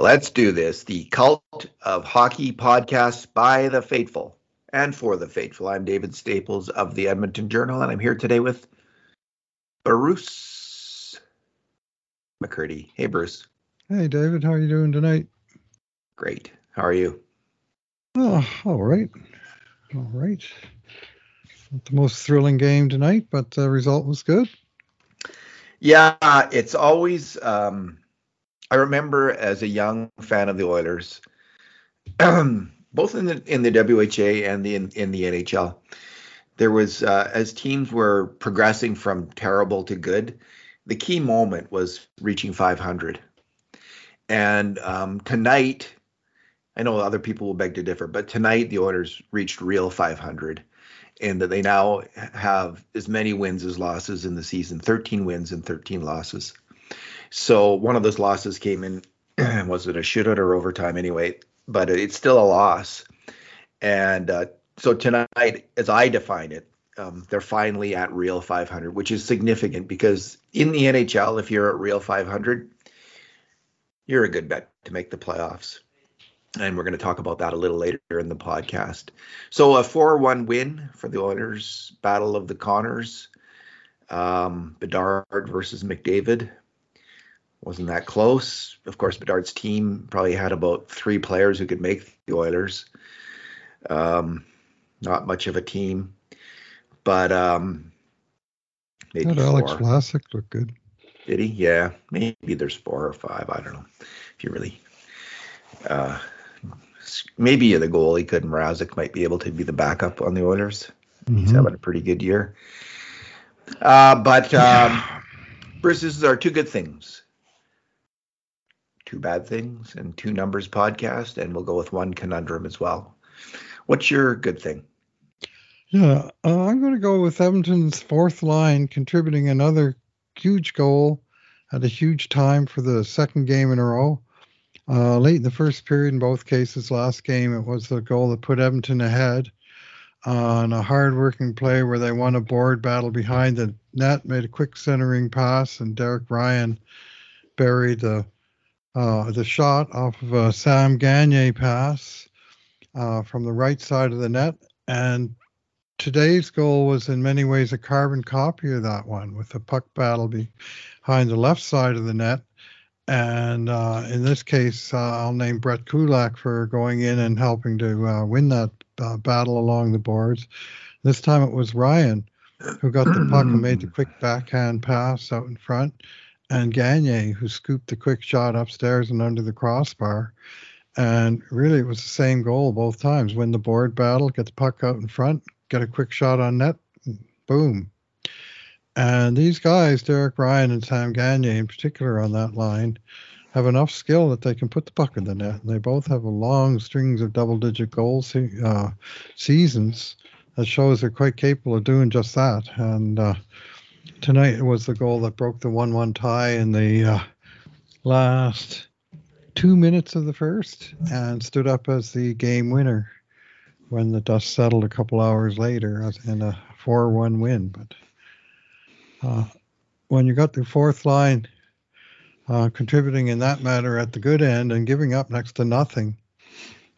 Let's do this. The Cult of Hockey podcast by the faithful and for the faithful. I'm David Staples of the Edmonton Journal, and I'm here today with Bruce McCurdy. Hey, Bruce. Hey, David. How are you doing tonight? Great. How are you? Oh, all right. All right. Not the most thrilling game tonight, but the result was good. Yeah, it's always. Um, I remember as a young fan of the Oilers, both in the in the WHA and the in, in the NHL, there was uh, as teams were progressing from terrible to good, the key moment was reaching 500. And um, tonight, I know other people will beg to differ, but tonight the Oilers reached real 500 and that they now have as many wins as losses in the season 13 wins and 13 losses. So one of those losses came in, was it a shootout or overtime anyway? But it's still a loss. And uh, so tonight, as I define it, um, they're finally at real 500, which is significant because in the NHL, if you're at real 500, you're a good bet to make the playoffs. And we're going to talk about that a little later in the podcast. So a 4-1 win for the Oilers, Battle of the Connors, um, Bedard versus McDavid wasn't that close. Of course, Bedard's team probably had about three players who could make the Oilers. Um, not much of a team, but um, maybe That Alex Vlasic looked good. Did he? Yeah, maybe there's four or five. I don't know. If you really, uh, maybe the goalie could Mrazek might be able to be the backup on the Oilers. Mm-hmm. He's having a pretty good year. Uh, but um, Bruce, this is our two good things two bad things and two numbers podcast, and we'll go with one conundrum as well. What's your good thing? Yeah, uh, I'm going to go with Edmonton's fourth line contributing another huge goal at a huge time for the second game in a row. Uh, late in the first period, in both cases, last game, it was the goal that put Edmonton ahead on a hard-working play where they won a board battle behind the net, made a quick centering pass, and Derek Ryan buried the uh, the shot off of a Sam Gagner pass uh, from the right side of the net. And today's goal was in many ways a carbon copy of that one with the puck battle behind the left side of the net. And uh, in this case, uh, I'll name Brett Kulak for going in and helping to uh, win that uh, battle along the boards. This time it was Ryan who got the puck and made the quick backhand pass out in front and Gagner, who scooped the quick shot upstairs and under the crossbar. And really, it was the same goal both times win the board battle, get the puck out in front, get a quick shot on net, boom. And these guys, Derek Ryan and Sam Gagner in particular on that line, have enough skill that they can put the puck in the net. And they both have a long strings of double digit goals uh, seasons that shows they're quite capable of doing just that. And uh, tonight was the goal that broke the 1 1 tie in the uh, last two minutes of the first and stood up as the game winner when the dust settled a couple hours later in a 4 1 win. But uh, when you got the fourth line uh, contributing in that matter at the good end and giving up next to nothing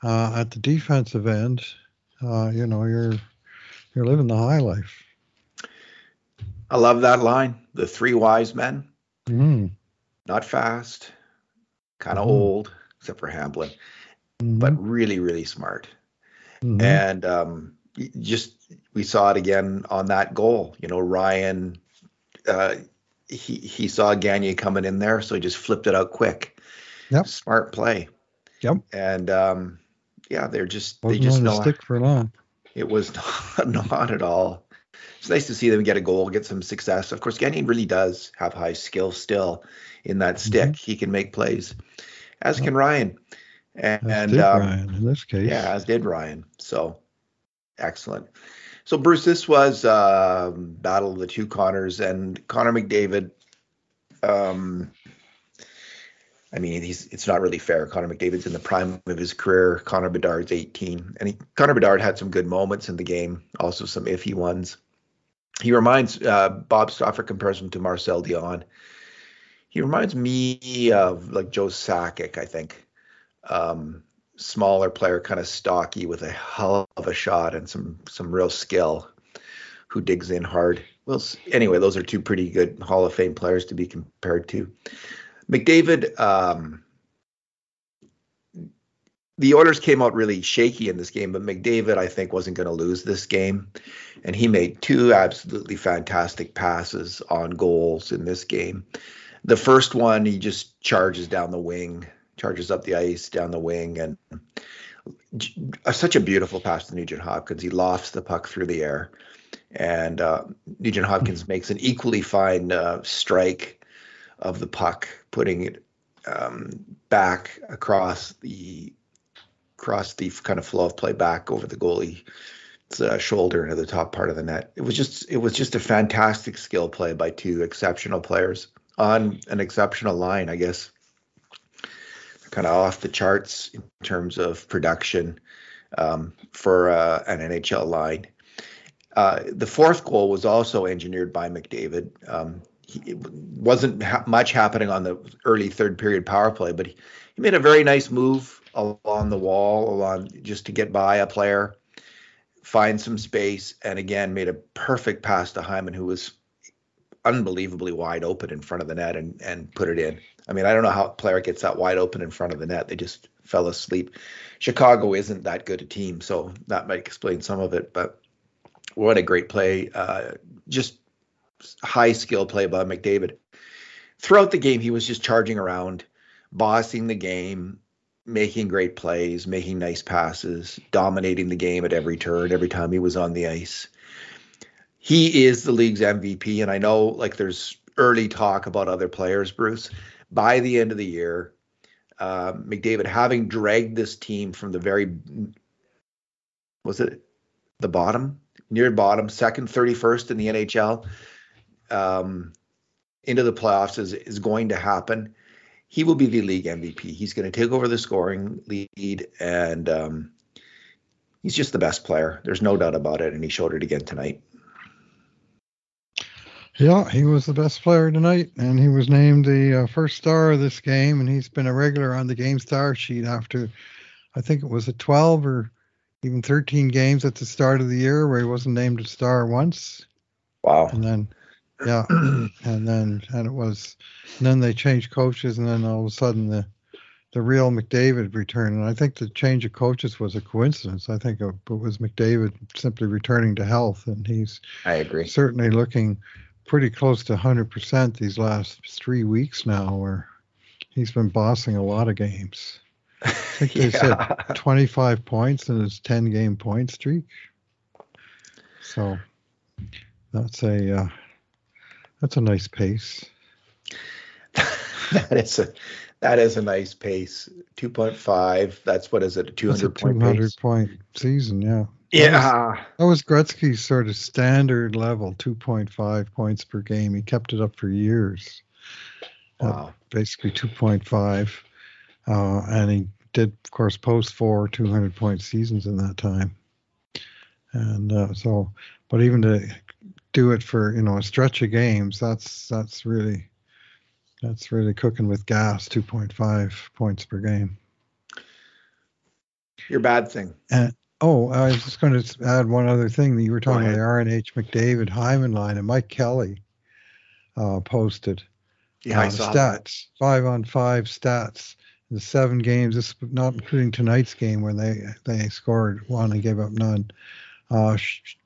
uh, at the defensive end, uh, you know, you're you're living the high life. I love that line. The three wise men. Mm. Not fast, kind of mm. old, except for Hamblin, mm. but really, really smart. Mm-hmm. And um, just we saw it again on that goal. You know, Ryan, uh, he he saw Gagner coming in there, so he just flipped it out quick. Yep. Smart play. Yep. And um, yeah, they're just Wasn't they just know stick for long. It was not, not at all it's nice to see them get a goal, get some success. Of course, Gagner really does have high skill still in that mm-hmm. stick. Mm-hmm. He can make plays, as can Ryan. And, as did um, Ryan in this case. Yeah, as did Ryan. So excellent. So Bruce, this was uh, battle of the two Connors and Connor McDavid. Um, I mean, he's it's not really fair. Connor McDavid's in the prime of his career. Connor Bedard's 18, and he, Connor Bedard had some good moments in the game, also some iffy ones he reminds uh, Bob Stauffer compares him to Marcel Dionne. He reminds me of like Joe Sakic, I think. um, smaller player, kind of stocky with a hell of a shot and some some real skill, who digs in hard. Well, anyway, those are two pretty good Hall of Fame players to be compared to. McDavid, um, the Oilers came out really shaky in this game, but McDavid, I think, wasn't going to lose this game. And he made two absolutely fantastic passes on goals in this game. The first one, he just charges down the wing, charges up the ice down the wing, and such a beautiful pass to Nugent Hopkins. He lofts the puck through the air, and uh, Nugent Hopkins makes an equally fine uh, strike of the puck, putting it um, back across the across the kind of flow of play back over the goalie uh, shoulder into the top part of the net. It was just it was just a fantastic skill play by two exceptional players on an exceptional line, I guess. Kind of off the charts in terms of production um, for uh, an NHL line. Uh, the fourth goal was also engineered by McDavid. Um, he, it wasn't ha- much happening on the early third period power play, but he, he made a very nice move along the wall, along just to get by a player, find some space, and again made a perfect pass to Hyman, who was unbelievably wide open in front of the net and and put it in. I mean, I don't know how a player gets that wide open in front of the net. They just fell asleep. Chicago isn't that good a team, so that might explain some of it. But what a great play! Uh, just high skill play by McDavid. Throughout the game, he was just charging around, bossing the game, making great plays, making nice passes, dominating the game at every turn, every time he was on the ice. He is the league's MVP, and I know like there's early talk about other players, Bruce. By the end of the year, uh, McDavid having dragged this team from the very was it the bottom near bottom, second, 31st in the NHL, um, into the playoffs is is going to happen he will be the league MVP. He's going to take over the scoring lead, and um, he's just the best player. There's no doubt about it, and he showed it again tonight. Yeah, he was the best player tonight, and he was named the uh, first star of this game, and he's been a regular on the game star sheet after, I think it was a 12 or even 13 games at the start of the year where he wasn't named a star once. Wow. And then yeah, and then and it was, and then they changed coaches, and then all of a sudden the the real McDavid returned. And I think the change of coaches was a coincidence. I think it, was McDavid simply returning to health, and he's I agree certainly looking pretty close to 100% these last three weeks now, where he's been bossing a lot of games. I think they yeah. said 25 points in his 10 game point streak. So that's a uh, that's a nice pace. that is a that is a nice pace. Two point five. That's what is it? A two hundred point. Two hundred point season. Yeah. Yeah. That was, that was Gretzky's sort of standard level, two point five points per game. He kept it up for years. Wow. Uh, basically two point five, uh, and he did, of course, post four two hundred point seasons in that time. And uh, so, but even to do it for you know a stretch of games, that's that's really that's really cooking with gas. Two point five points per game. Your bad thing. And, oh, I was just going to add one other thing that you were talking about the RNH McDavid Hyman line, and Mike Kelly uh, posted yeah, uh, stats that. five on five stats. The seven games, this not including tonight's game when they they scored one and gave up none uh,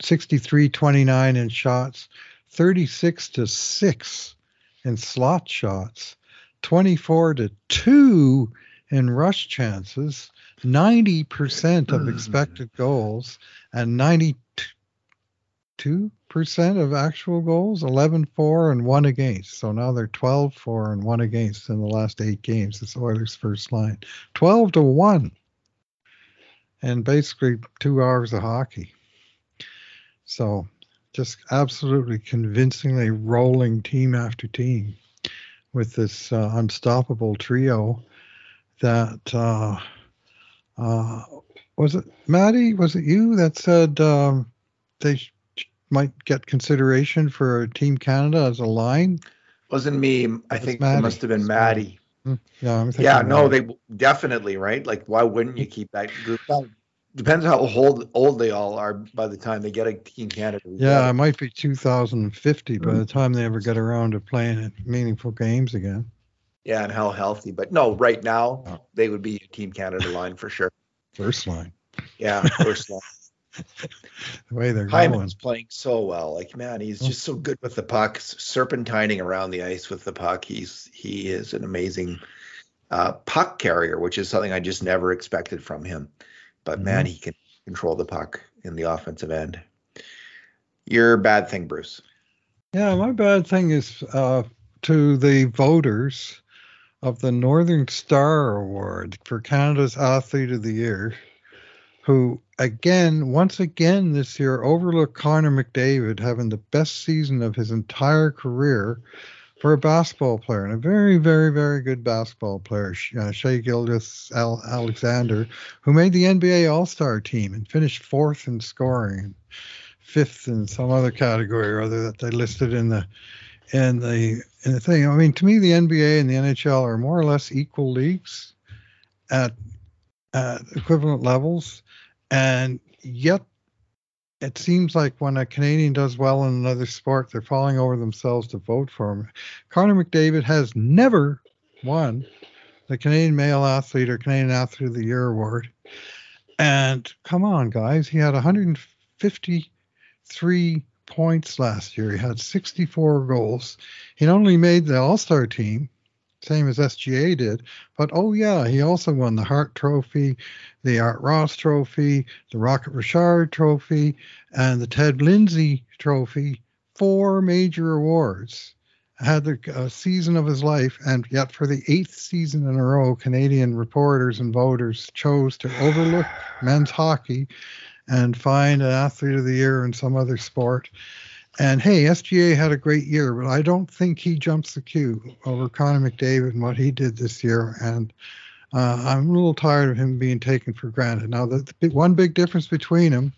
63 29 in shots, 36 to 6 in slot shots, 24 to 2 in rush chances, 90% of expected goals, and 92% of actual goals, 11 4 and 1 against. So now they're 12 4 and 1 against in the last eight games. This Oilers' first line. 12 to 1. And basically two hours of hockey. So just absolutely convincingly rolling team after team with this uh, unstoppable trio that uh, uh, was it Maddie? Was it you that said um, they sh- might get consideration for Team Canada as a line? Wasn't me. I think Maddie. it must have been Maddie. Yeah, I'm Yeah, no, it. they definitely right. Like, why wouldn't you keep that group? Depends how old old they all are by the time they get a Team Canada. Yeah, it might be 2050 by the time they ever get around to playing meaningful games again. yeah, and how healthy. But no, right now Oh. they would be a Team Canada line for sure. First line, Yeah, first line. the way they're going. Playing so well. Like, man, he's just so good with the puck, serpentining around the ice with the puck. He's he is an amazing uh, puck carrier, which is something I just never expected from him. But man, he can control the puck in the offensive end. Your bad thing, Bruce. Yeah, my bad thing is uh, to the voters of the Northern Star Award for Canada's Athlete of the Year, who again, once again this year, overlooked Connor McDavid having the best season of his entire career for a basketball player and a very, very, very good basketball player, uh, Shea Gildas Alexander, who made the NBA All Star team and finished fourth in scoring fifth in some other category or other that they listed in the in the in the thing. I mean, to me, the NBA and the NHL are more or less equal leagues at at equivalent levels, and yet it seems like when a Canadian does well in another sport, they're falling over themselves to vote for him. Connor McDavid has never won the Canadian Male Athlete or Canadian Athlete of the Year award. And come on, guys, he had 153 points last year. He had 64 goals. He not only made the All Star team, same as SGA did, but oh, yeah, he also won the Hart Trophy, the Art Ross Trophy, the Rocket Richard Trophy, and the Ted Lindsay Trophy. Four major awards. Had the uh, season of his life, and yet for the eighth season in a row, Canadian reporters and voters chose to overlook men's hockey and find an athlete of the year in some other sport. And hey, SGA had a great year, but I don't think he jumps the queue over Connor McDavid and what he did this year. And uh, I'm a little tired of him being taken for granted. Now, the, the one big difference between them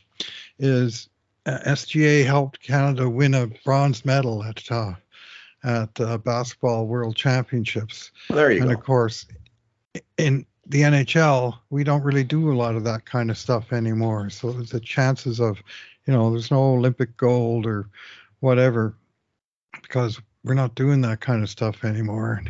is uh, SGA helped Canada win a bronze medal at uh, at uh, basketball world championships. Well, there you go. And go. of course, in the NHL, we don't really do a lot of that kind of stuff anymore. So the chances of, you know, there's no Olympic gold or whatever because we're not doing that kind of stuff anymore.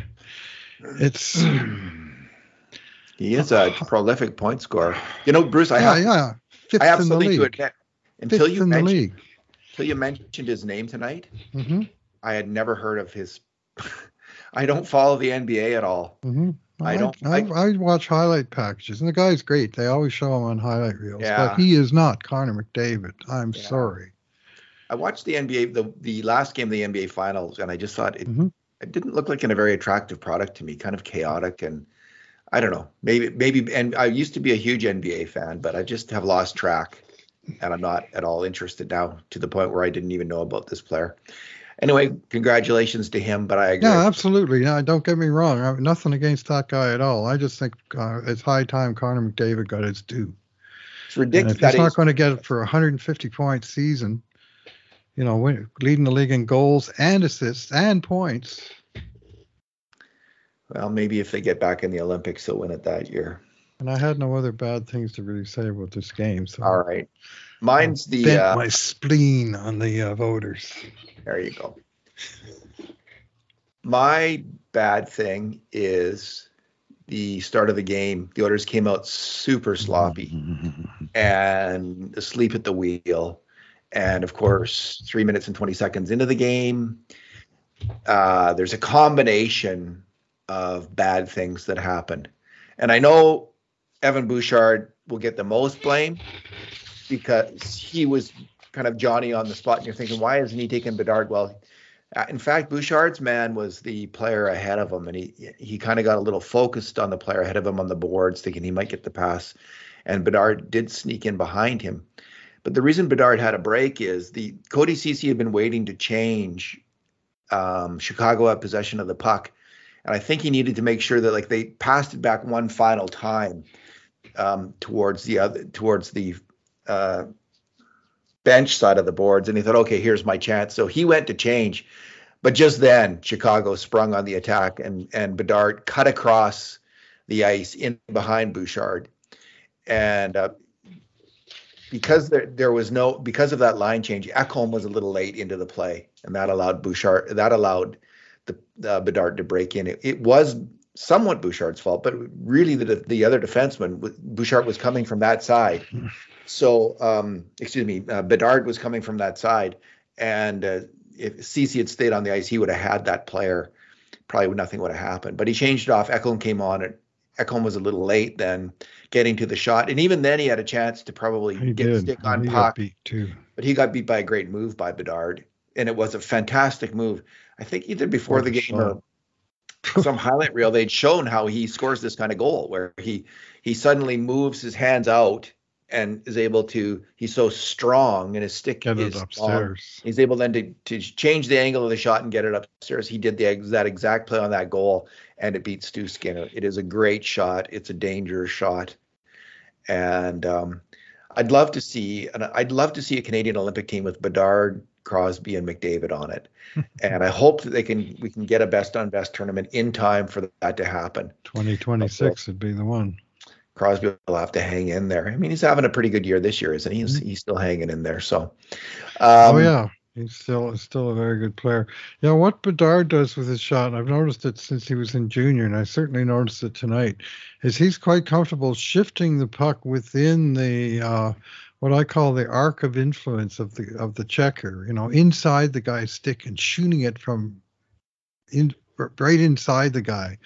It's He is a prolific point scorer. You know, Bruce, I yeah, have yeah, fifth I in the absolutely do admit until Fifth you in the mentioned league. until you mentioned his name tonight, hmm I had never heard of his. I don't follow the NBA at all. hmm I I don't- I, I watch highlight packages, and the guy's great. They always show him on highlight reels, Yeah. but he is not Connor McDavid. I'm Yeah. sorry. I watched the NBA the the last game of the NBA finals, and I just thought it Mhm. it didn't look like in a very attractive product to me. Kind of chaotic, and I don't know. Maybe maybe and I used to be a huge NBA fan, but I just have lost track, and I'm not at all interested now to the point where I didn't even know about this player. Anyway, congratulations to him, but I agree. Yeah, absolutely. Yeah, don't get me wrong. I nothing against that guy at all. I just think uh, it's high time Connor McDavid got his due. it's And ridiculous. if he's not going to get it for a 150 point season, you know, win, leading the league in goals and assists and points. well, maybe if they get back in the Olympics, they'll win it that year. And I had no other bad things to really say about this game. So All right. Mine's the vent uh, my spleen on the uh, voters. There you go. My bad thing is the start of the game. The Oilers came out super sloppy and asleep at the wheel. And of course, three minutes and 20 seconds into the game, uh, there's a combination of bad things that happened. And I know Evan Bouchard will get the most blame because he was kind of Johnny on the spot. And you're thinking, why isn't he taking Bedard? Well, uh, in fact, Bouchard's man was the player ahead of him, and he he kind of got a little focused on the player ahead of him on the boards, thinking he might get the pass. And Bedard did sneak in behind him. But the reason Bedard had a break is the Cody Ceci had been waiting to change. Um, Chicago had possession of the puck, and I think he needed to make sure that like they passed it back one final time um, towards the other towards the uh, bench side of the boards, and he thought, okay, here's my chance. So he went to change, But just then, Chicago sprung on the attack, and and Bedard cut across the ice in behind Bouchard, and uh, because there there was no because of that line change, Ekholm was a little late into the play, and that allowed Bouchard that allowed the uh, Bedard to break in. It, it was somewhat Bouchard's fault, but really the the other defenseman Bouchard was coming from that side. So, um, excuse me, uh, Bedard was coming from that side, and uh, if Ceci had stayed on the ice, he would have had that player. Probably nothing would have happened. But he changed it off. Ekholm came on. And Ekholm was a little late then getting to the shot, and even then he had a chance to probably He get did. stick on puck too. but he got beat by a great move by Bedard, and it was a fantastic move. I think either before the game or some highlight reel, they'd shown how he scores this kind of goal, where he he suddenly moves his hands out and is able to. He's so strong, and his stick Get is upstairs. He's able then to to change the angle of the shot and get it upstairs. He did the that exact play on that goal, and it beat Stu Skinner. It is a great shot. It's a dangerous shot, and um, I'd love to see, and I'd love to see a Canadian Olympic team with Bedard, Crosby, and McDavid on it. and I hope that they can we can get a best on best tournament in time for that to happen. 2026 would be the one. Crosby will have to hang in there. I mean, he's having a pretty good year this year, isn't he? He's, he's still hanging in there. So, um, oh yeah, he's still still a very good player. Yeah, what Bedard does with his shot, I've noticed it since he was in junior, and I certainly noticed it tonight, is he's quite comfortable shifting the puck within the uh, what I call the arc of influence of the of the checker. You know, inside the guy's stick and shooting it from in right inside the guy.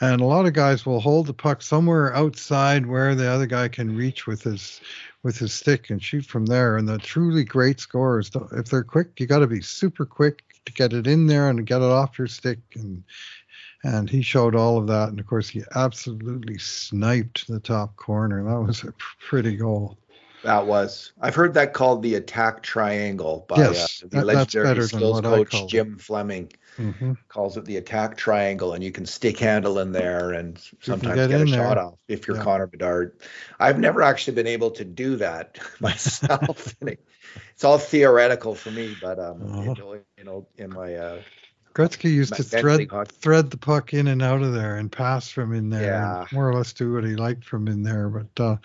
And a lot of guys will hold the puck somewhere outside where the other guy can reach with his with his stick and shoot from there. And the truly great scorers, if they're quick, you got to be super quick to get it in there and get it off your stick. And and he showed all of that. And of course, he absolutely sniped the top corner. That was a pretty goal. That was I've heard that called the attack triangle by Yes, uh, the that- legendary skills coach called it. Jim Fleming. hmm calls it the attack triangle, and you can stick handle in there and sometimes get get, a in shot off if you're Yeah. Connor Bedard. I've never actually been able to do that myself. It's all theoretical for me, but um, Uh-huh. you know, in my uh, Gretzky used to thread thread the puck in and out of there and pass from in there, Yeah. and more or less do what he liked from in there. But uh,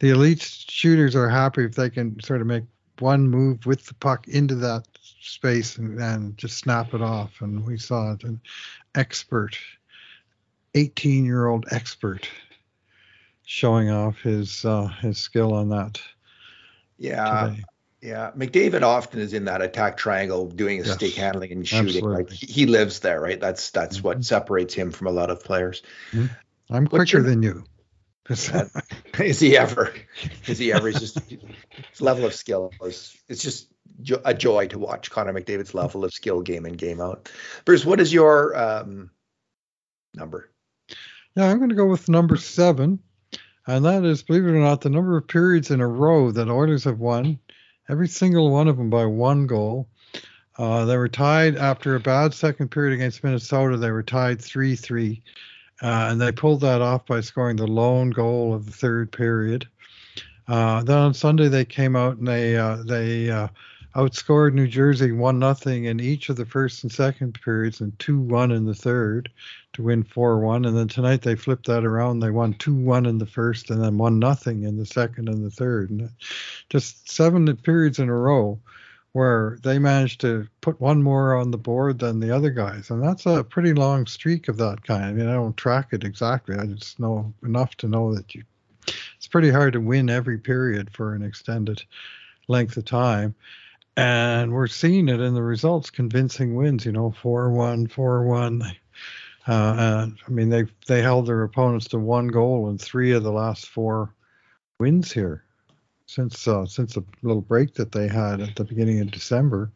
the elite shooters are happy if they can sort of make one move with the puck into that space and, and just snap it off. And we saw it, an expert, 18 year old expert, showing off his uh, his skill on that yeah, today. Yeah. McDavid often is in that attack triangle, doing his Yes, stick handling and shooting. Like absolutely. he, he lives there, right? That's that's Mhm. what separates him from a lot of players. I'm What's quicker your- than you. is he ever? Is he ever? He's just his level of skill is it's just jo- a joy to watch Connor McDavid's level of skill game in game out. Bruce, what is your um, number? Yeah, I'm going to go with number seven, and that is, believe it or not, the number of periods in a row that Oilers have won, every single one of them by one goal. Uh, they were tied after a bad second period against Minnesota. They were tied 3 3, uh, and they pulled that off by scoring the lone goal of the third period. Uh, then on Sunday they came out and they uh, they uh, outscored New Jersey one nothing in each of the first and second periods and two one in the third to win 4-1 and then tonight they flipped that around. They won 2-1 in the first and then 1 nothing in the second and the third. And just seven periods in a row where they managed to put one more on the board than the other guys. And that's a pretty long streak of that kind. I mean i don't track it exactly. I just know enough to know that you it's pretty hard to win every period for an extended length of time and we're seeing it in the results convincing wins you know 4-1 4-1 uh, and I mean, they they held their opponents to one goal in three of the last four wins here since uh, since a little break that they had at the beginning of December.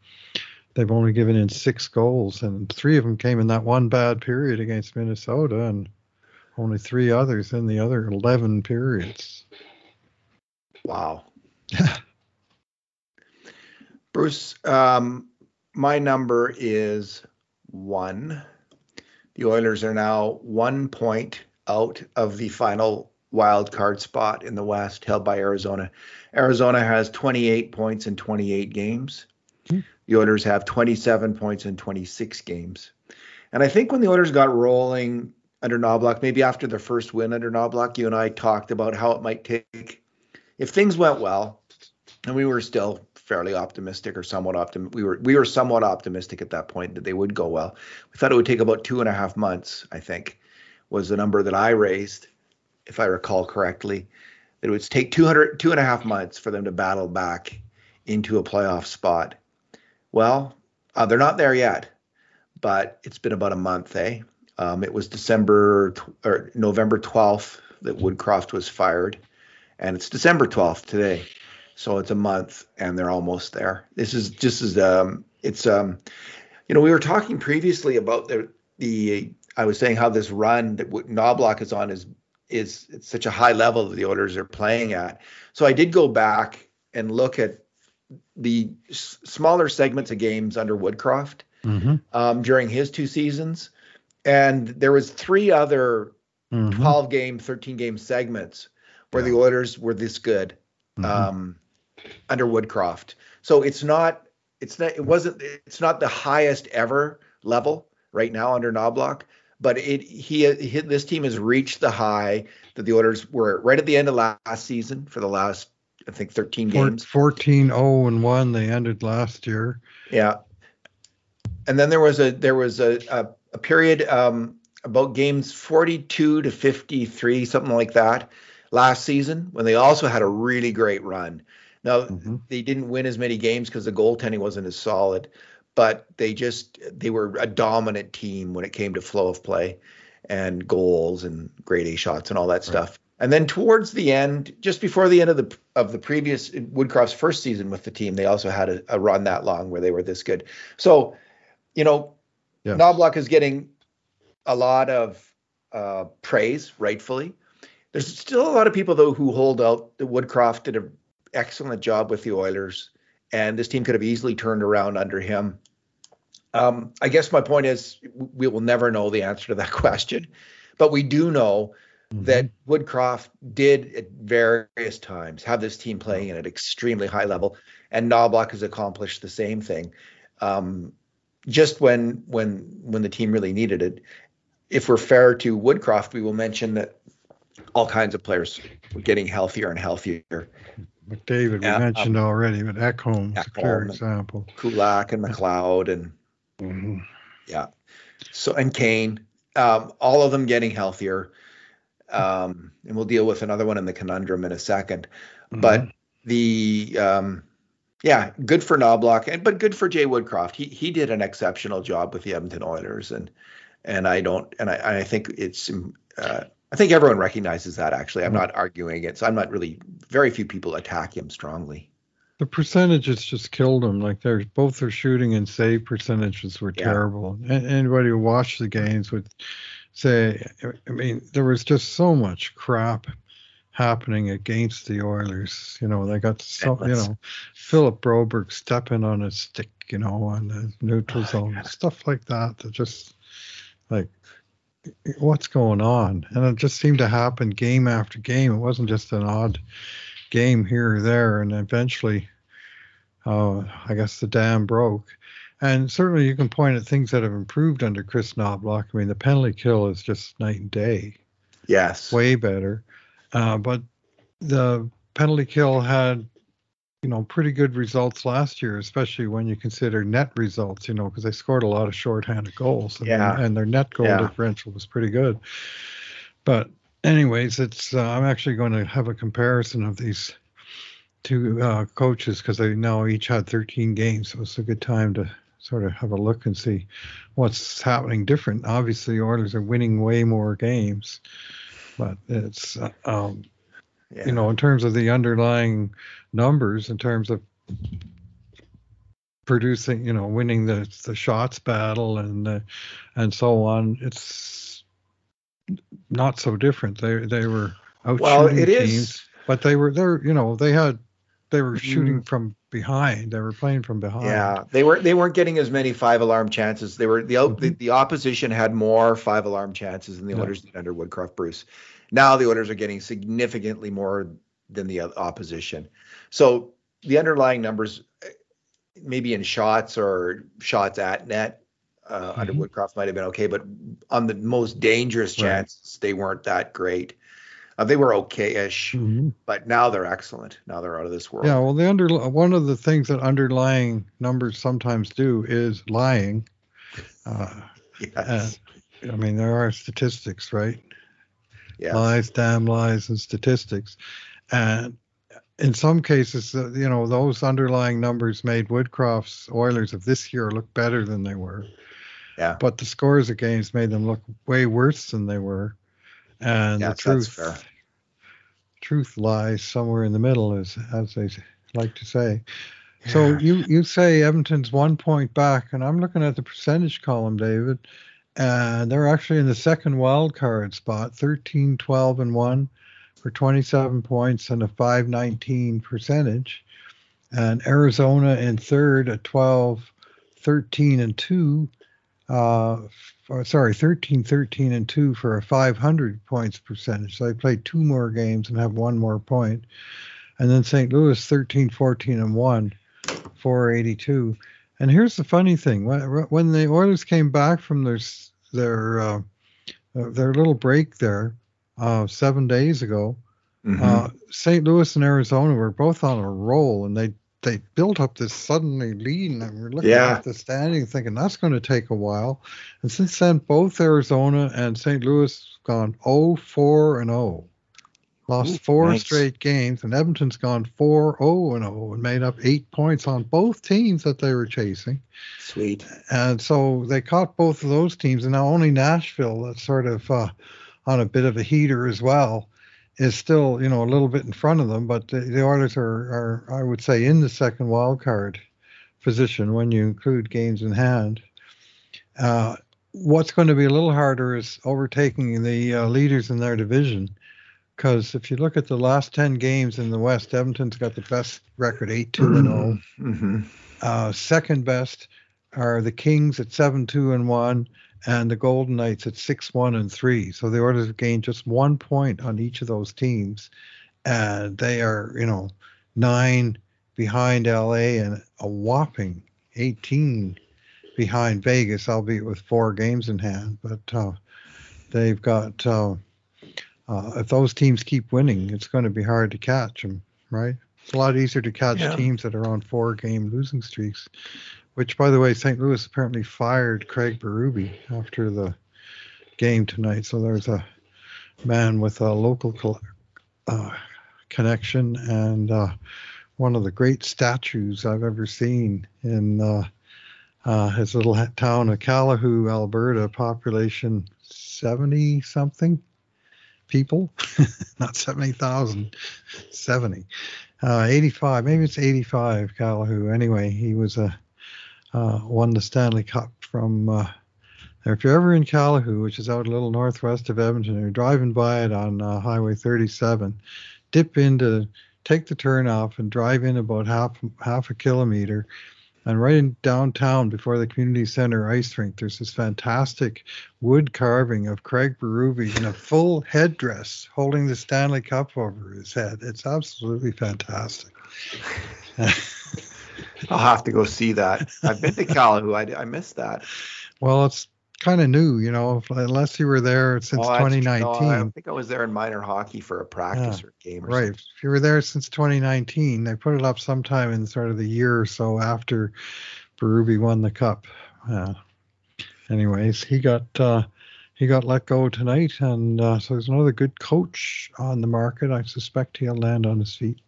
They've only given in six goals, and three of them came in that one bad period against Minnesota, and only three others in the other eleven periods. Wow. Bruce, um, my number is one. The Oilers are now one point out of the final wild card spot in the West, held by Arizona. Arizona has 28 points in 28 games. Hmm. The Oilers have 27 points in 26 games. And I think when the Oilers got rolling under Knoblauch, maybe after their first win under Knoblauch, you and I talked about how it might take if things went well, and we were still fairly optimistic or somewhat optimistic. We were we were somewhat optimistic at that point that they would go well. We thought it would take about two and a half months. I think was the number that I raised, if I recall correctly. That it would take 200 two and a half months for them to battle back into a playoff spot. Well, uh, they're not there yet, but it's been about a month, eh? Um, it was December or November 12th that Woodcroft was fired, and it's December 12th today, so it's a month, and they're almost there. This is just as um, it's um, you know, we were talking previously about the the I was saying how this run that Knoblauch is on is is it's such a high level that the Oilers are playing at. So I did go back and look at the s- smaller segments of games under Woodcroft Mm-hmm. um, during his two seasons, and there was three other Mm-hmm. 12 game, 13 game segments where the Oilers were this good Mm-hmm. um, under Woodcroft. So it's not it's not it wasn't it's not the highest ever level right now under Knoblauch, but it he, he this team has reached the high that the Oilers were right at the end of last season for the last I think 13 games. 14 0 and 1 they ended last year Yeah. And then there was a there was a a, a period um, about games 42 to 53 something like that last season when they also had a really great run. Now Mhm. they didn't win as many games because the goaltending wasn't as solid, but they just they were a dominant team when it came to flow of play and goals and grade A shots and all that stuff. And then towards the end, just before the end of the of the previous Woodcroft's first season with the team, they also had a, a run that long where they were this good. So, you know, Yes. Knoblauch is getting a lot of uh, praise, rightfully. There's still a lot of people though who hold out that Woodcroft did an excellent job with the Oilers, and this team could have easily turned around under him. Um, I guess my point is we will never know the answer to that question, but we do know that Woodcroft did at various times have this team playing at an extremely high level, and Knoblauch has accomplished the same thing. Um, just when when when the team really needed it. If we're fair to Woodcroft, we will mention that all kinds of players were getting healthier and healthier. McDavid Yeah, we mentioned already but Ekholm's a clear example Kulak and McLeod and Mhm. Yeah. So and Kane, um, all of them getting healthier. Um, and we'll deal with another one in the conundrum in a 2nd But the um, yeah, good for Knoblauch and but good for Jay Woodcroft. He he did an exceptional job with the Edmonton Oilers and and I don't and I I think it's uh, I think everyone recognizes that actually. I'm not arguing it. So I'm not really very few people attack him strongly. the percentages just killed him. Like their both their shooting and save percentages were Yeah. terrible. And anybody who watched the games would say, I mean, there was just so much crap happening against the Oilers. You know, they got so you know, Philip Broberg stepping on a stick, you know, on the neutral Oh, zone, yeah. stuff like that. That just like what's going on? And it just seemed to happen game after game. It wasn't just an odd game here or there, and eventually, uh, I guess the dam broke. And certainly, you can point at things that have improved under Kris Knoblauch. I mean, the penalty kill is just night and day, Yes. way better. Uh, but the penalty kill had, you know, pretty good results last year, especially when you consider net results. You know, because they scored a lot of shorthanded goals. Mean, Yeah. and their net goal Yeah. differential was pretty good. But anyways, it's uh, I'm actually going to have a comparison of these two uh, coaches because they now each had 13 games, so it's a good time to sort of have a look and see what's happening different. Obviously, the Oilers are winning way more games, but it's uh, um, Yeah. you know in terms of the underlying numbers, in terms of producing, you know, winning the the shots battle and uh, and so on, it's not so different. They they were out well, shooting it is. teams, but they were they're you know they had they were shooting Mm. from behind. They were playing from behind. Yeah, they were they weren't getting as many five alarm chances. They were the out the, the opposition had more five alarm chances than the Yeah. Oilers did under Woodcroft Bruce. Now the Oilers are getting significantly more than the opposition. So the underlying numbers, maybe in shots or shots at net. Uh, Under Mhm. Woodcroft might have been okay, but on the most dangerous Right. chances, they weren't that great. Uh, they were okay-ish, Mhm. but now they're excellent. Now they're out of this world. Yeah, well, the under one of the things that underlying numbers sometimes do is lying. Uh, Yes. I mean, there are statistics, right? Lies, damn lies, and statistics. And in some cases, uh, you know, those underlying numbers made Woodcroft's Oilers of this year look better than they were. Yeah. But the scores of games made them look way worse than they were. And Yes, the that's truth, fair. truth lies somewhere in the middle, as as they like to say. So you you say Edmonton's one point back, and I'm looking at the percentage column, David, and they're actually in the second wild card spot, 13, 12, and one for 27 points and a 519 percentage, and Arizona in third at 12, 13 and two. Uh, or, sorry, 13, 13 and two for a 500 points percentage. So they play two more games and have one more point. And then St. Louis 13, 14 and one 482. And here's the funny thing: when when the Oilers came back from their their uh, uh, their little break there uh, seven days ago, Mhm. uh, St. Louis and Arizona were both on a roll, and they they built up this suddenly lead, and we're looking Yeah. at the standing, thinking that's going to take a while. And since then, both Arizona and St. Louis have gone 0-4 and 0. Lost four nice. straight games, and Edmonton's gone 4-0 and 0 and made up eight points on both teams that they were chasing. Sweet. And so they caught both of those teams, and now only Nashville, that's sort of uh, on a bit of a heater as well, is still you know a little bit in front of them. But the, the Oilers are, are, I would say, in the second wild card position when you include games in hand. Uh, what's going to be a little harder is overtaking the uh, leaders in their division. Because if you look at the last 10 games in the West, Edmonton's got the best record, 8 2 and 0. hmm Uh, second best are the Kings at seven two and one, and the Golden Knights at six one and three. So the Oilers have gained just one point on each of those teams, and they are you know nine behind LA and a whopping eighteen behind Vegas, albeit with four games in hand. But uh, they've got uh, uh, if those teams keep winning, it's going to be hard to catch them, right? It's a lot easier to catch Yeah. teams that are on four game losing streaks. Which, by the way, St. Louis apparently fired Craig Berube after the game tonight. So there's a man with a local col- uh, connection and uh, one of the great statues I've ever seen in uh, uh, his little town of Calahoo, Alberta, population 70 something people, not 70,000, 70. Uh, 85, maybe it's 85, Calahoo. Anyway, he was a uh, won the Stanley Cup from. Uh, if you're ever in Calahoo, which is out a little northwest of Edmonton, you're driving by it on uh, Highway 37, dip into, take the turn off, and drive in about half half a kilometer, and right in downtown before the community center ice rink, there's this fantastic wood carving of Craig Berube in a full headdress, holding the Stanley Cup over his head. It's absolutely fantastic. I'll have to go see that. I've been to Calahoo. I, I missed that. Well, it's kind of new, you know, unless you were there since Oh, that's- no, 2019. I think I was there in minor hockey for a practice or game or right. something. If you were there since 2019, they put it up sometime in sort of the year or so after Berube won the cup. Uh, anyways, he got uh, he got let go tonight, and uh, so there's another good coach on the market. I suspect he'll land on his feet.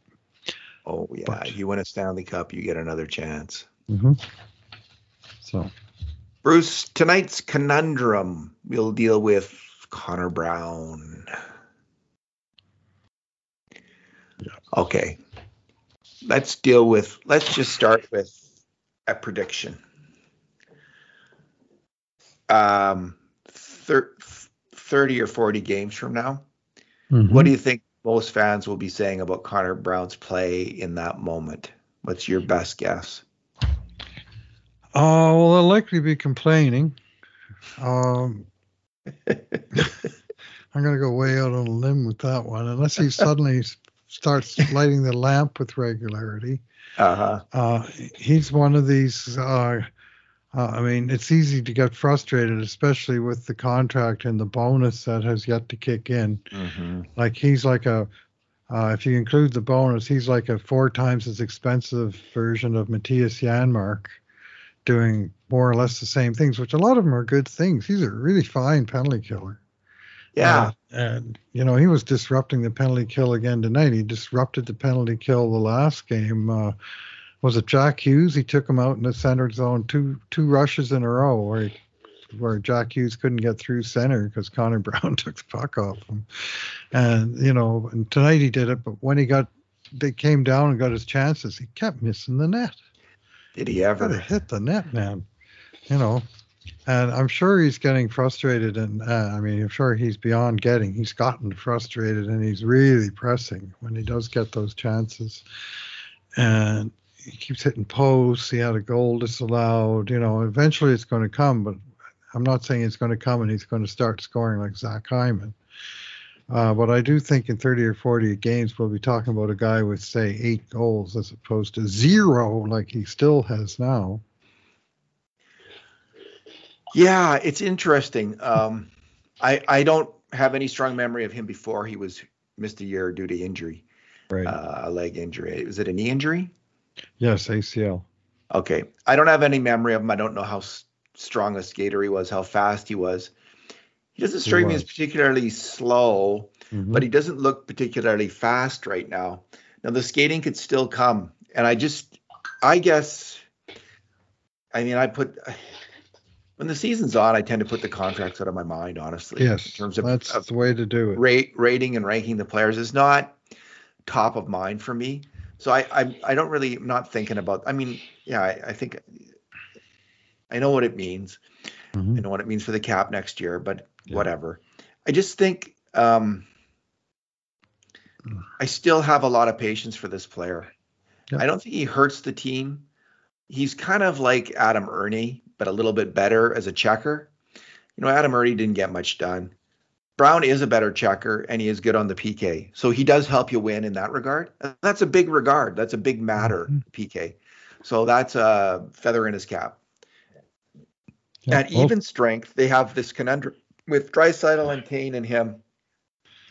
Oh yeah, But- if you win a Stanley Cup, you get another chance. hmm So Bruce, tonight's conundrum we'll deal with Connor Brown. Okay. Let's deal with let's just start with a prediction. Um thir- 30 or 40 games from now, what do you think most fans will be saying about Connor Brown's play in that moment? What's your best guess? Uh, well, they'll likely be complaining. Um, I'm going to go way out on a limb with that one, unless he suddenly starts lighting the lamp with regularity. Uh-huh. Uh, he's one of these. Uh, uh, I mean, it's easy to get frustrated, especially with the contract and the bonus that has yet to kick in. Mm-hmm. Like he's like a, uh, if you include the bonus, he's like a four times as expensive version of Mattias Janmark, doing more or less the same things, which a lot of them are good things. He's a really fine penalty killer. Yeah. Uh, and you know he was disrupting the penalty kill again tonight. He disrupted the penalty kill the last game. Uh, was it Jack Hughes? He took him out in the center zone two two rushes in a row where he, where Jack Hughes couldn't get through center because Connor Brown took the puck off him. And you know, and tonight he did it, but when he got they came down and got his chances, he kept missing the net. Did he ever? hit the net, man. You know, and I'm sure he's getting frustrated, and uh, I mean, I'm sure he's beyond getting. He's gotten frustrated, and he's really pressing when he does get those chances. And he keeps hitting posts. He had a goal disallowed. You know, eventually it's going to come, but I'm not saying it's going to come and he's going to start scoring like Zach Hyman. Uh, but I do think in 30 or 40 games, we'll be talking about a guy with, say, eight goals as opposed to zero like he still has now. Yeah, it's interesting. Um, I I don't have any strong memory of him before he was missed a year due to injury, Right. uh, a leg injury. Was it a knee injury? yes, ACL. Okay. I don't have any memory of him. I don't know how strong a skater he was, how fast he was. He doesn't strike me as particularly slow, Mhm. but he doesn't look particularly fast right now. Now the skating could still come, and I just, I guess, I mean, I put when the season's on, I tend to put the contracts out of my mind, honestly. yes, in terms of, that's of the way to do it. rate rating and ranking the players is not top of mind for me. So I I, I don't really I'm not thinking about. I mean, yeah, I, I think I know what it means. Mhm. I know what it means for the cap next year, but Yeah. whatever. I just think um, I still have a lot of patience for this player. Yeah. I don't think he hurts the team. He's kind of like Adam Erne, but a little bit better as a checker. You know, Adam Erne didn't get much done. Brown is a better checker and he is good on the PK. So he does help you win in that regard. That's a big regard. That's a big matter, Mhm. PK. So that's a feather in his cap. Yeah, At well, even strength, they have this conundrum with Draisaitl and Kane and him.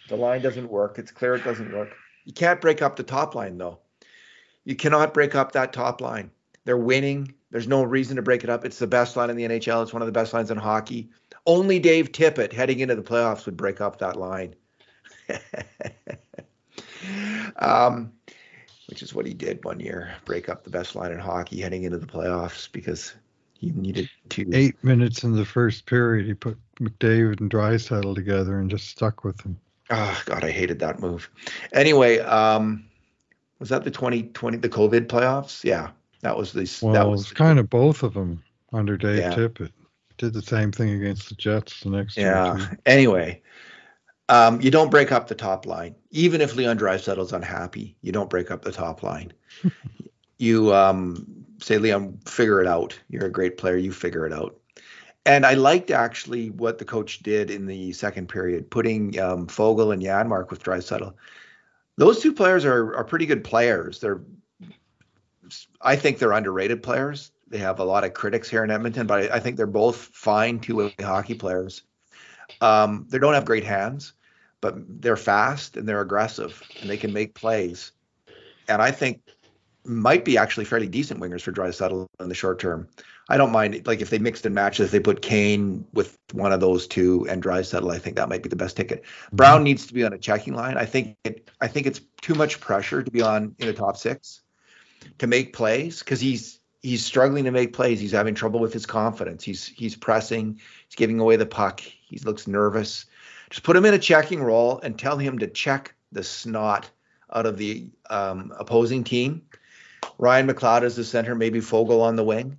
The line doesn't work. It's clear it doesn't work. You can't break up the top line though. You cannot break up that top line. They're winning. There's no reason to break it up. It's the best line in the NHL. It's one of the best lines in hockey. Only Dave Tippett heading into the playoffs would break up that line. um, which is what he did one year, break up the best line in hockey heading into the playoffs because he needed to. eight minutes in the first period, he put McDavid and Draisaitl together and just stuck with them. Oh God, I hated that move. Anyway, um, was that the 2020 the COVID playoffs? Yeah, that was the Well, that it was was kind of both of them under Dave Yeah. Tippett. Did the same thing against the Jets the next year. yeah. Anyway, um, you don't break up the top line, even if Leon Draisaitl unhappy. You don't break up the top line. you um, say, Leon, figure it out. You're a great player. You figure it out. And I liked actually what the coach did in the second period, putting um, Foegele and Janmark with Draisaitl. Those two players are are pretty good players. They're, I think they're underrated players. They have a lot of critics here in Edmonton, but I, I think they're both fine two-way hockey players. Um, they don't have great hands, but they're fast and they're aggressive and they can make plays. And I think might be actually fairly decent wingers for Draisaitl in the short term. I don't mind like if they mixed and matched if they put Kane with one of those two and Draisaitl, I think that might be the best ticket. Brown needs to be on a checking line. I think it I think it's too much pressure to be on in the top six to make plays because he's he's struggling to make plays. He's having trouble with his confidence. He's he's pressing. He's giving away the puck. He looks nervous. Just put him in a checking role and tell him to check the snot out of the um, opposing team. Ryan McLeod is the center, maybe Foegele on the wing,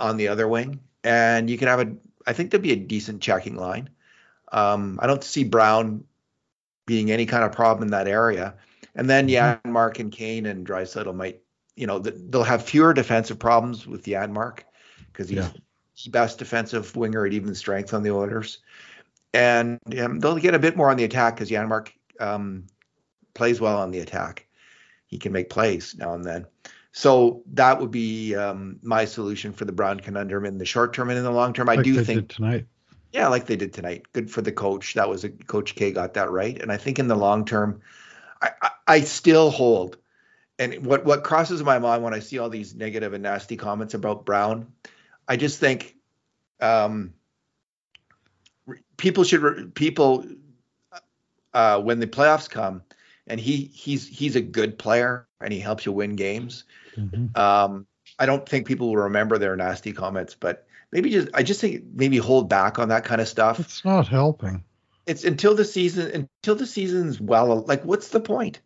on the other wing, and you can have a. I think there'd be a decent checking line. Um, I don't see Brown being any kind of problem in that area. And then yeah, Mark and Kane and Draisaitl might, you know, they'll have fewer defensive problems with Janmark because he's Yeah. the best defensive winger at even strength on the Oilers, and um, they'll get a bit more on the attack because Janmark um, plays well on the attack. He can make plays now and then. So that would be um, my solution for the Brown conundrum in the short term and in the long term. I like do think tonight. Yeah, like they did tonight. Good for the coach. That was a Coach K got that right. And I think in the long term, I, I, I still hold. And what what crosses my mind when I see all these negative and nasty comments about Brown, I just think um, people should people uh, when the playoffs come, and he he's he's a good player and he helps you win games. Mm-hmm. Um, I don't think people will remember their nasty comments, but maybe just I just think maybe hold back on that kind of stuff. It's not helping. It's until the season until the season's well. Like, what's the point?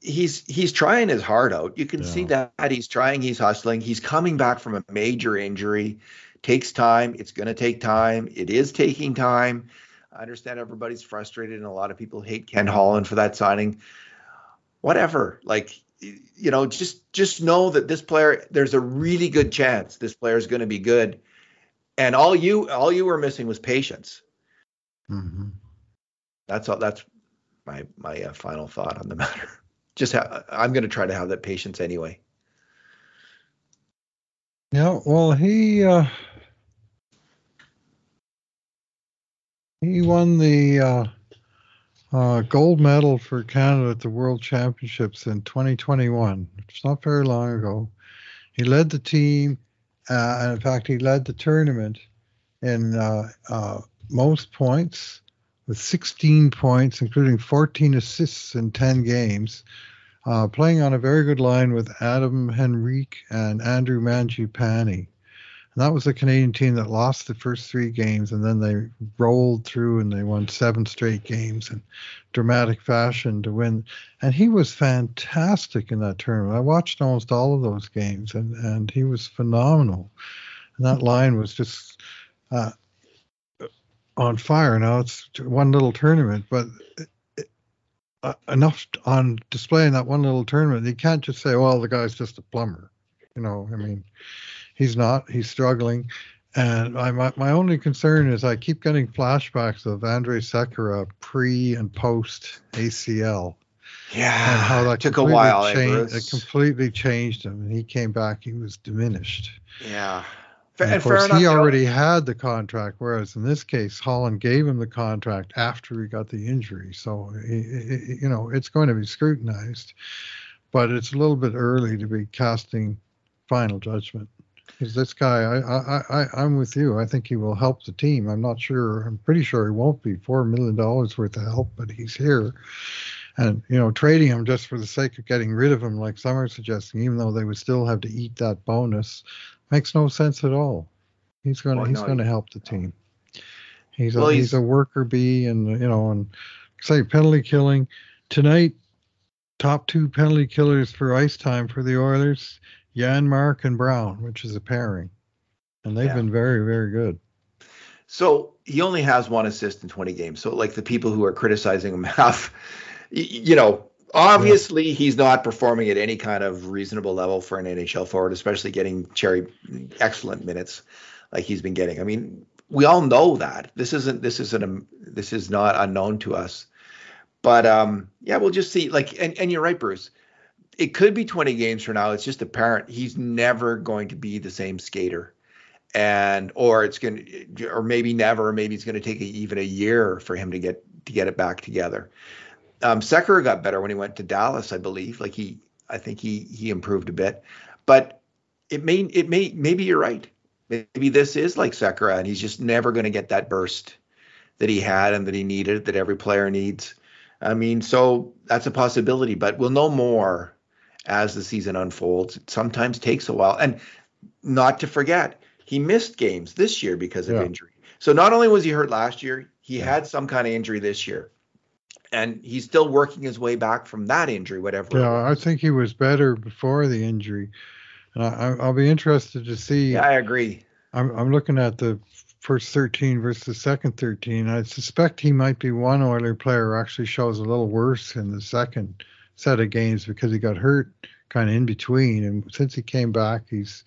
He's he's trying his heart out. You can yeah. see that he's trying. He's hustling. He's coming back from a major injury. Takes time. It's going to take time. It is taking time. I understand everybody's frustrated, and a lot of people hate Ken Holland for that signing. Whatever. Like you know, just just know that this player, there's a really good chance this player is going to be good, and all you all you were missing was patience. Mm-hmm. That's all. That's my my uh, final thought on the matter. Just ha- I'm going to try to have that patience anyway. Yeah. Well, he uh, he won the. Uh, uh, gold medal for Canada at the World Championships in 2021. It's not very long ago. He led the team, uh, and in fact, he led the tournament in uh, uh most points with 16 points, including 14 assists in 10 games, uh, playing on a very good line with Adam Henrique and Andrew Mangiapane. That was the Canadian team that lost the first three games, and then they rolled through and they won seven straight games in dramatic fashion to win. And he was fantastic in that tournament. I watched almost all of those games, and, and he was phenomenal. And that line was just uh, on fire. Now it's one little tournament, but uh, enough on display in that one little tournament. You can't just say, "Well, the guy's just a plumber." You know, I mean, He's not. He's struggling. And I, my, my only concern is I keep getting flashbacks of Andre Sekera pre and post ACL. Yeah, and how that took a while. Changed, it completely changed him, and he came back. He was diminished. Yeah, and of course, he already had the contract, whereas in this case, Holland gave him the contract after he got the injury. So, you know, it's going to be scrutinized, but it's a little bit early to be casting final judgment. Because this guy, I, I, I, I'm with you. I think he will help the team. I'm not sure. I'm pretty sure he won't be four million dollars worth of help, but he's here. And you know, trading him just for the sake of getting rid of him, like some are suggesting, even though they would still have to eat that bonus, makes no sense at all. He's going to well, he's no, going to help the team. He's a, he's, he's a worker bee, and you know, and say penalty killing tonight. Top two penalty killers for ice time for the Oilers. Janmark and Mark and Brown, which is a pairing, and they've yeah. been very, very good. So he only has one assist in 20 games. So like the people who are criticizing him have, you know, obviously yeah. he's not performing at any kind of reasonable level for an NHL forward, especially getting cherry excellent minutes like he's been getting. I mean, we all know that this isn't this isn't this is not unknown to us. But um, yeah, we'll just see. Like, and, and you're right, Bruce it could be 20 games from now. It's just apparent he's never going to be the same skater. And or it's going to or maybe never, maybe it's going to take a, even a year for him to get to get it back together. Um Sekera got better when he went to Dallas, I believe. Like he I think he he improved a bit. But it may it may maybe you're right. Maybe this is like Sekera and he's just never going to get that burst that he had and that he needed that every player needs. I mean, so that's a possibility, but we'll know more as the season unfolds. It sometimes takes a while. And not to forget, he missed games this year because of yeah. injury. So not only was he hurt last year, he yeah. had some kind of injury this year. And he's still working his way back from that injury, whatever. Yeah, I think he was better before the injury. And I, will be interested to see. Yeah, I agree. I'm, I'm looking at the first 13 versus the second 13. I suspect he might be one Oiler player who actually shows a little worse in the second set of games because he got hurt kind of in between, and since he came back, he's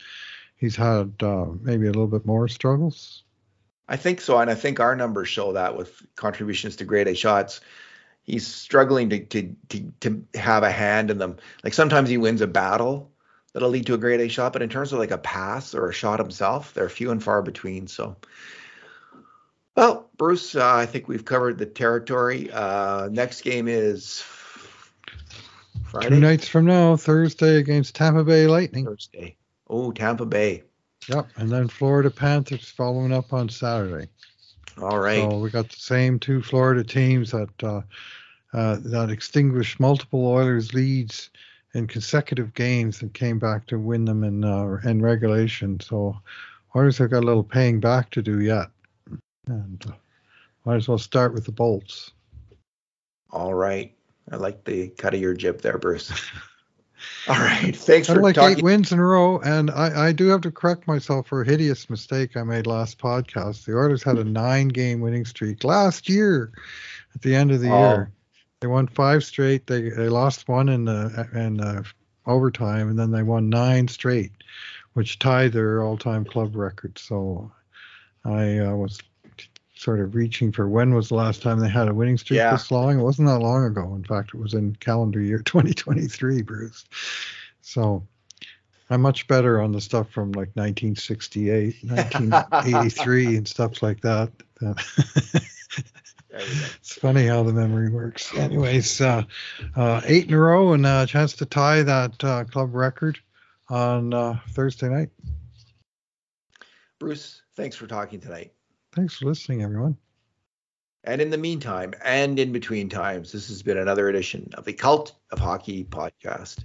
he's had uh, maybe a little bit more struggles. I think so, and I think our numbers show that with contributions to grade A shots. he's struggling to, to to to have a hand in them. Like sometimes he wins a battle that'll lead to a grade A shot, but in terms of like a pass or a shot himself, they're few and far between. So, well, Bruce, uh, I think we've covered the territory. Uh, next game is Friday. Two nights from now, Thursday against Tampa Bay Lightning. Thursday. Oh, Tampa Bay. Yep, and then Florida Panthers following up on Saturday. All right. So we got the same two Florida teams that uh, uh, that extinguished multiple Oilers leads in consecutive games and came back to win them in uh, in regulation. So Oilers have got a little paying back to do yet, and uh, might as well start with the Bolts. All right. I like the cut of your jib there, Bruce. All right. Thanks I for like talking. eight wins in a row, and I, I do have to correct myself for a hideous mistake I made last podcast. The Oilers had a nine-game winning streak last year. At the end of the Oh. year, they won five straight. They they lost one in the in uh, overtime, and then they won nine straight, which tied their all-time club record. So I uh, was sort of reaching for when was the last time they had a winning streak Yeah. this long. It wasn't that long ago. In fact, it was in calendar year 2023, Bruce. So I'm much better on the stuff from like 1968, 1983, and stuff like that. There you go. it's funny how the memory works. Anyways, uh, uh, eight in a row and a chance to tie that uh, club record on uh, Thursday night. Bruce, thanks for talking tonight. Thanks for listening, everyone. And in the meantime, and in between times, this has been another edition of the Cult of Hockey podcast.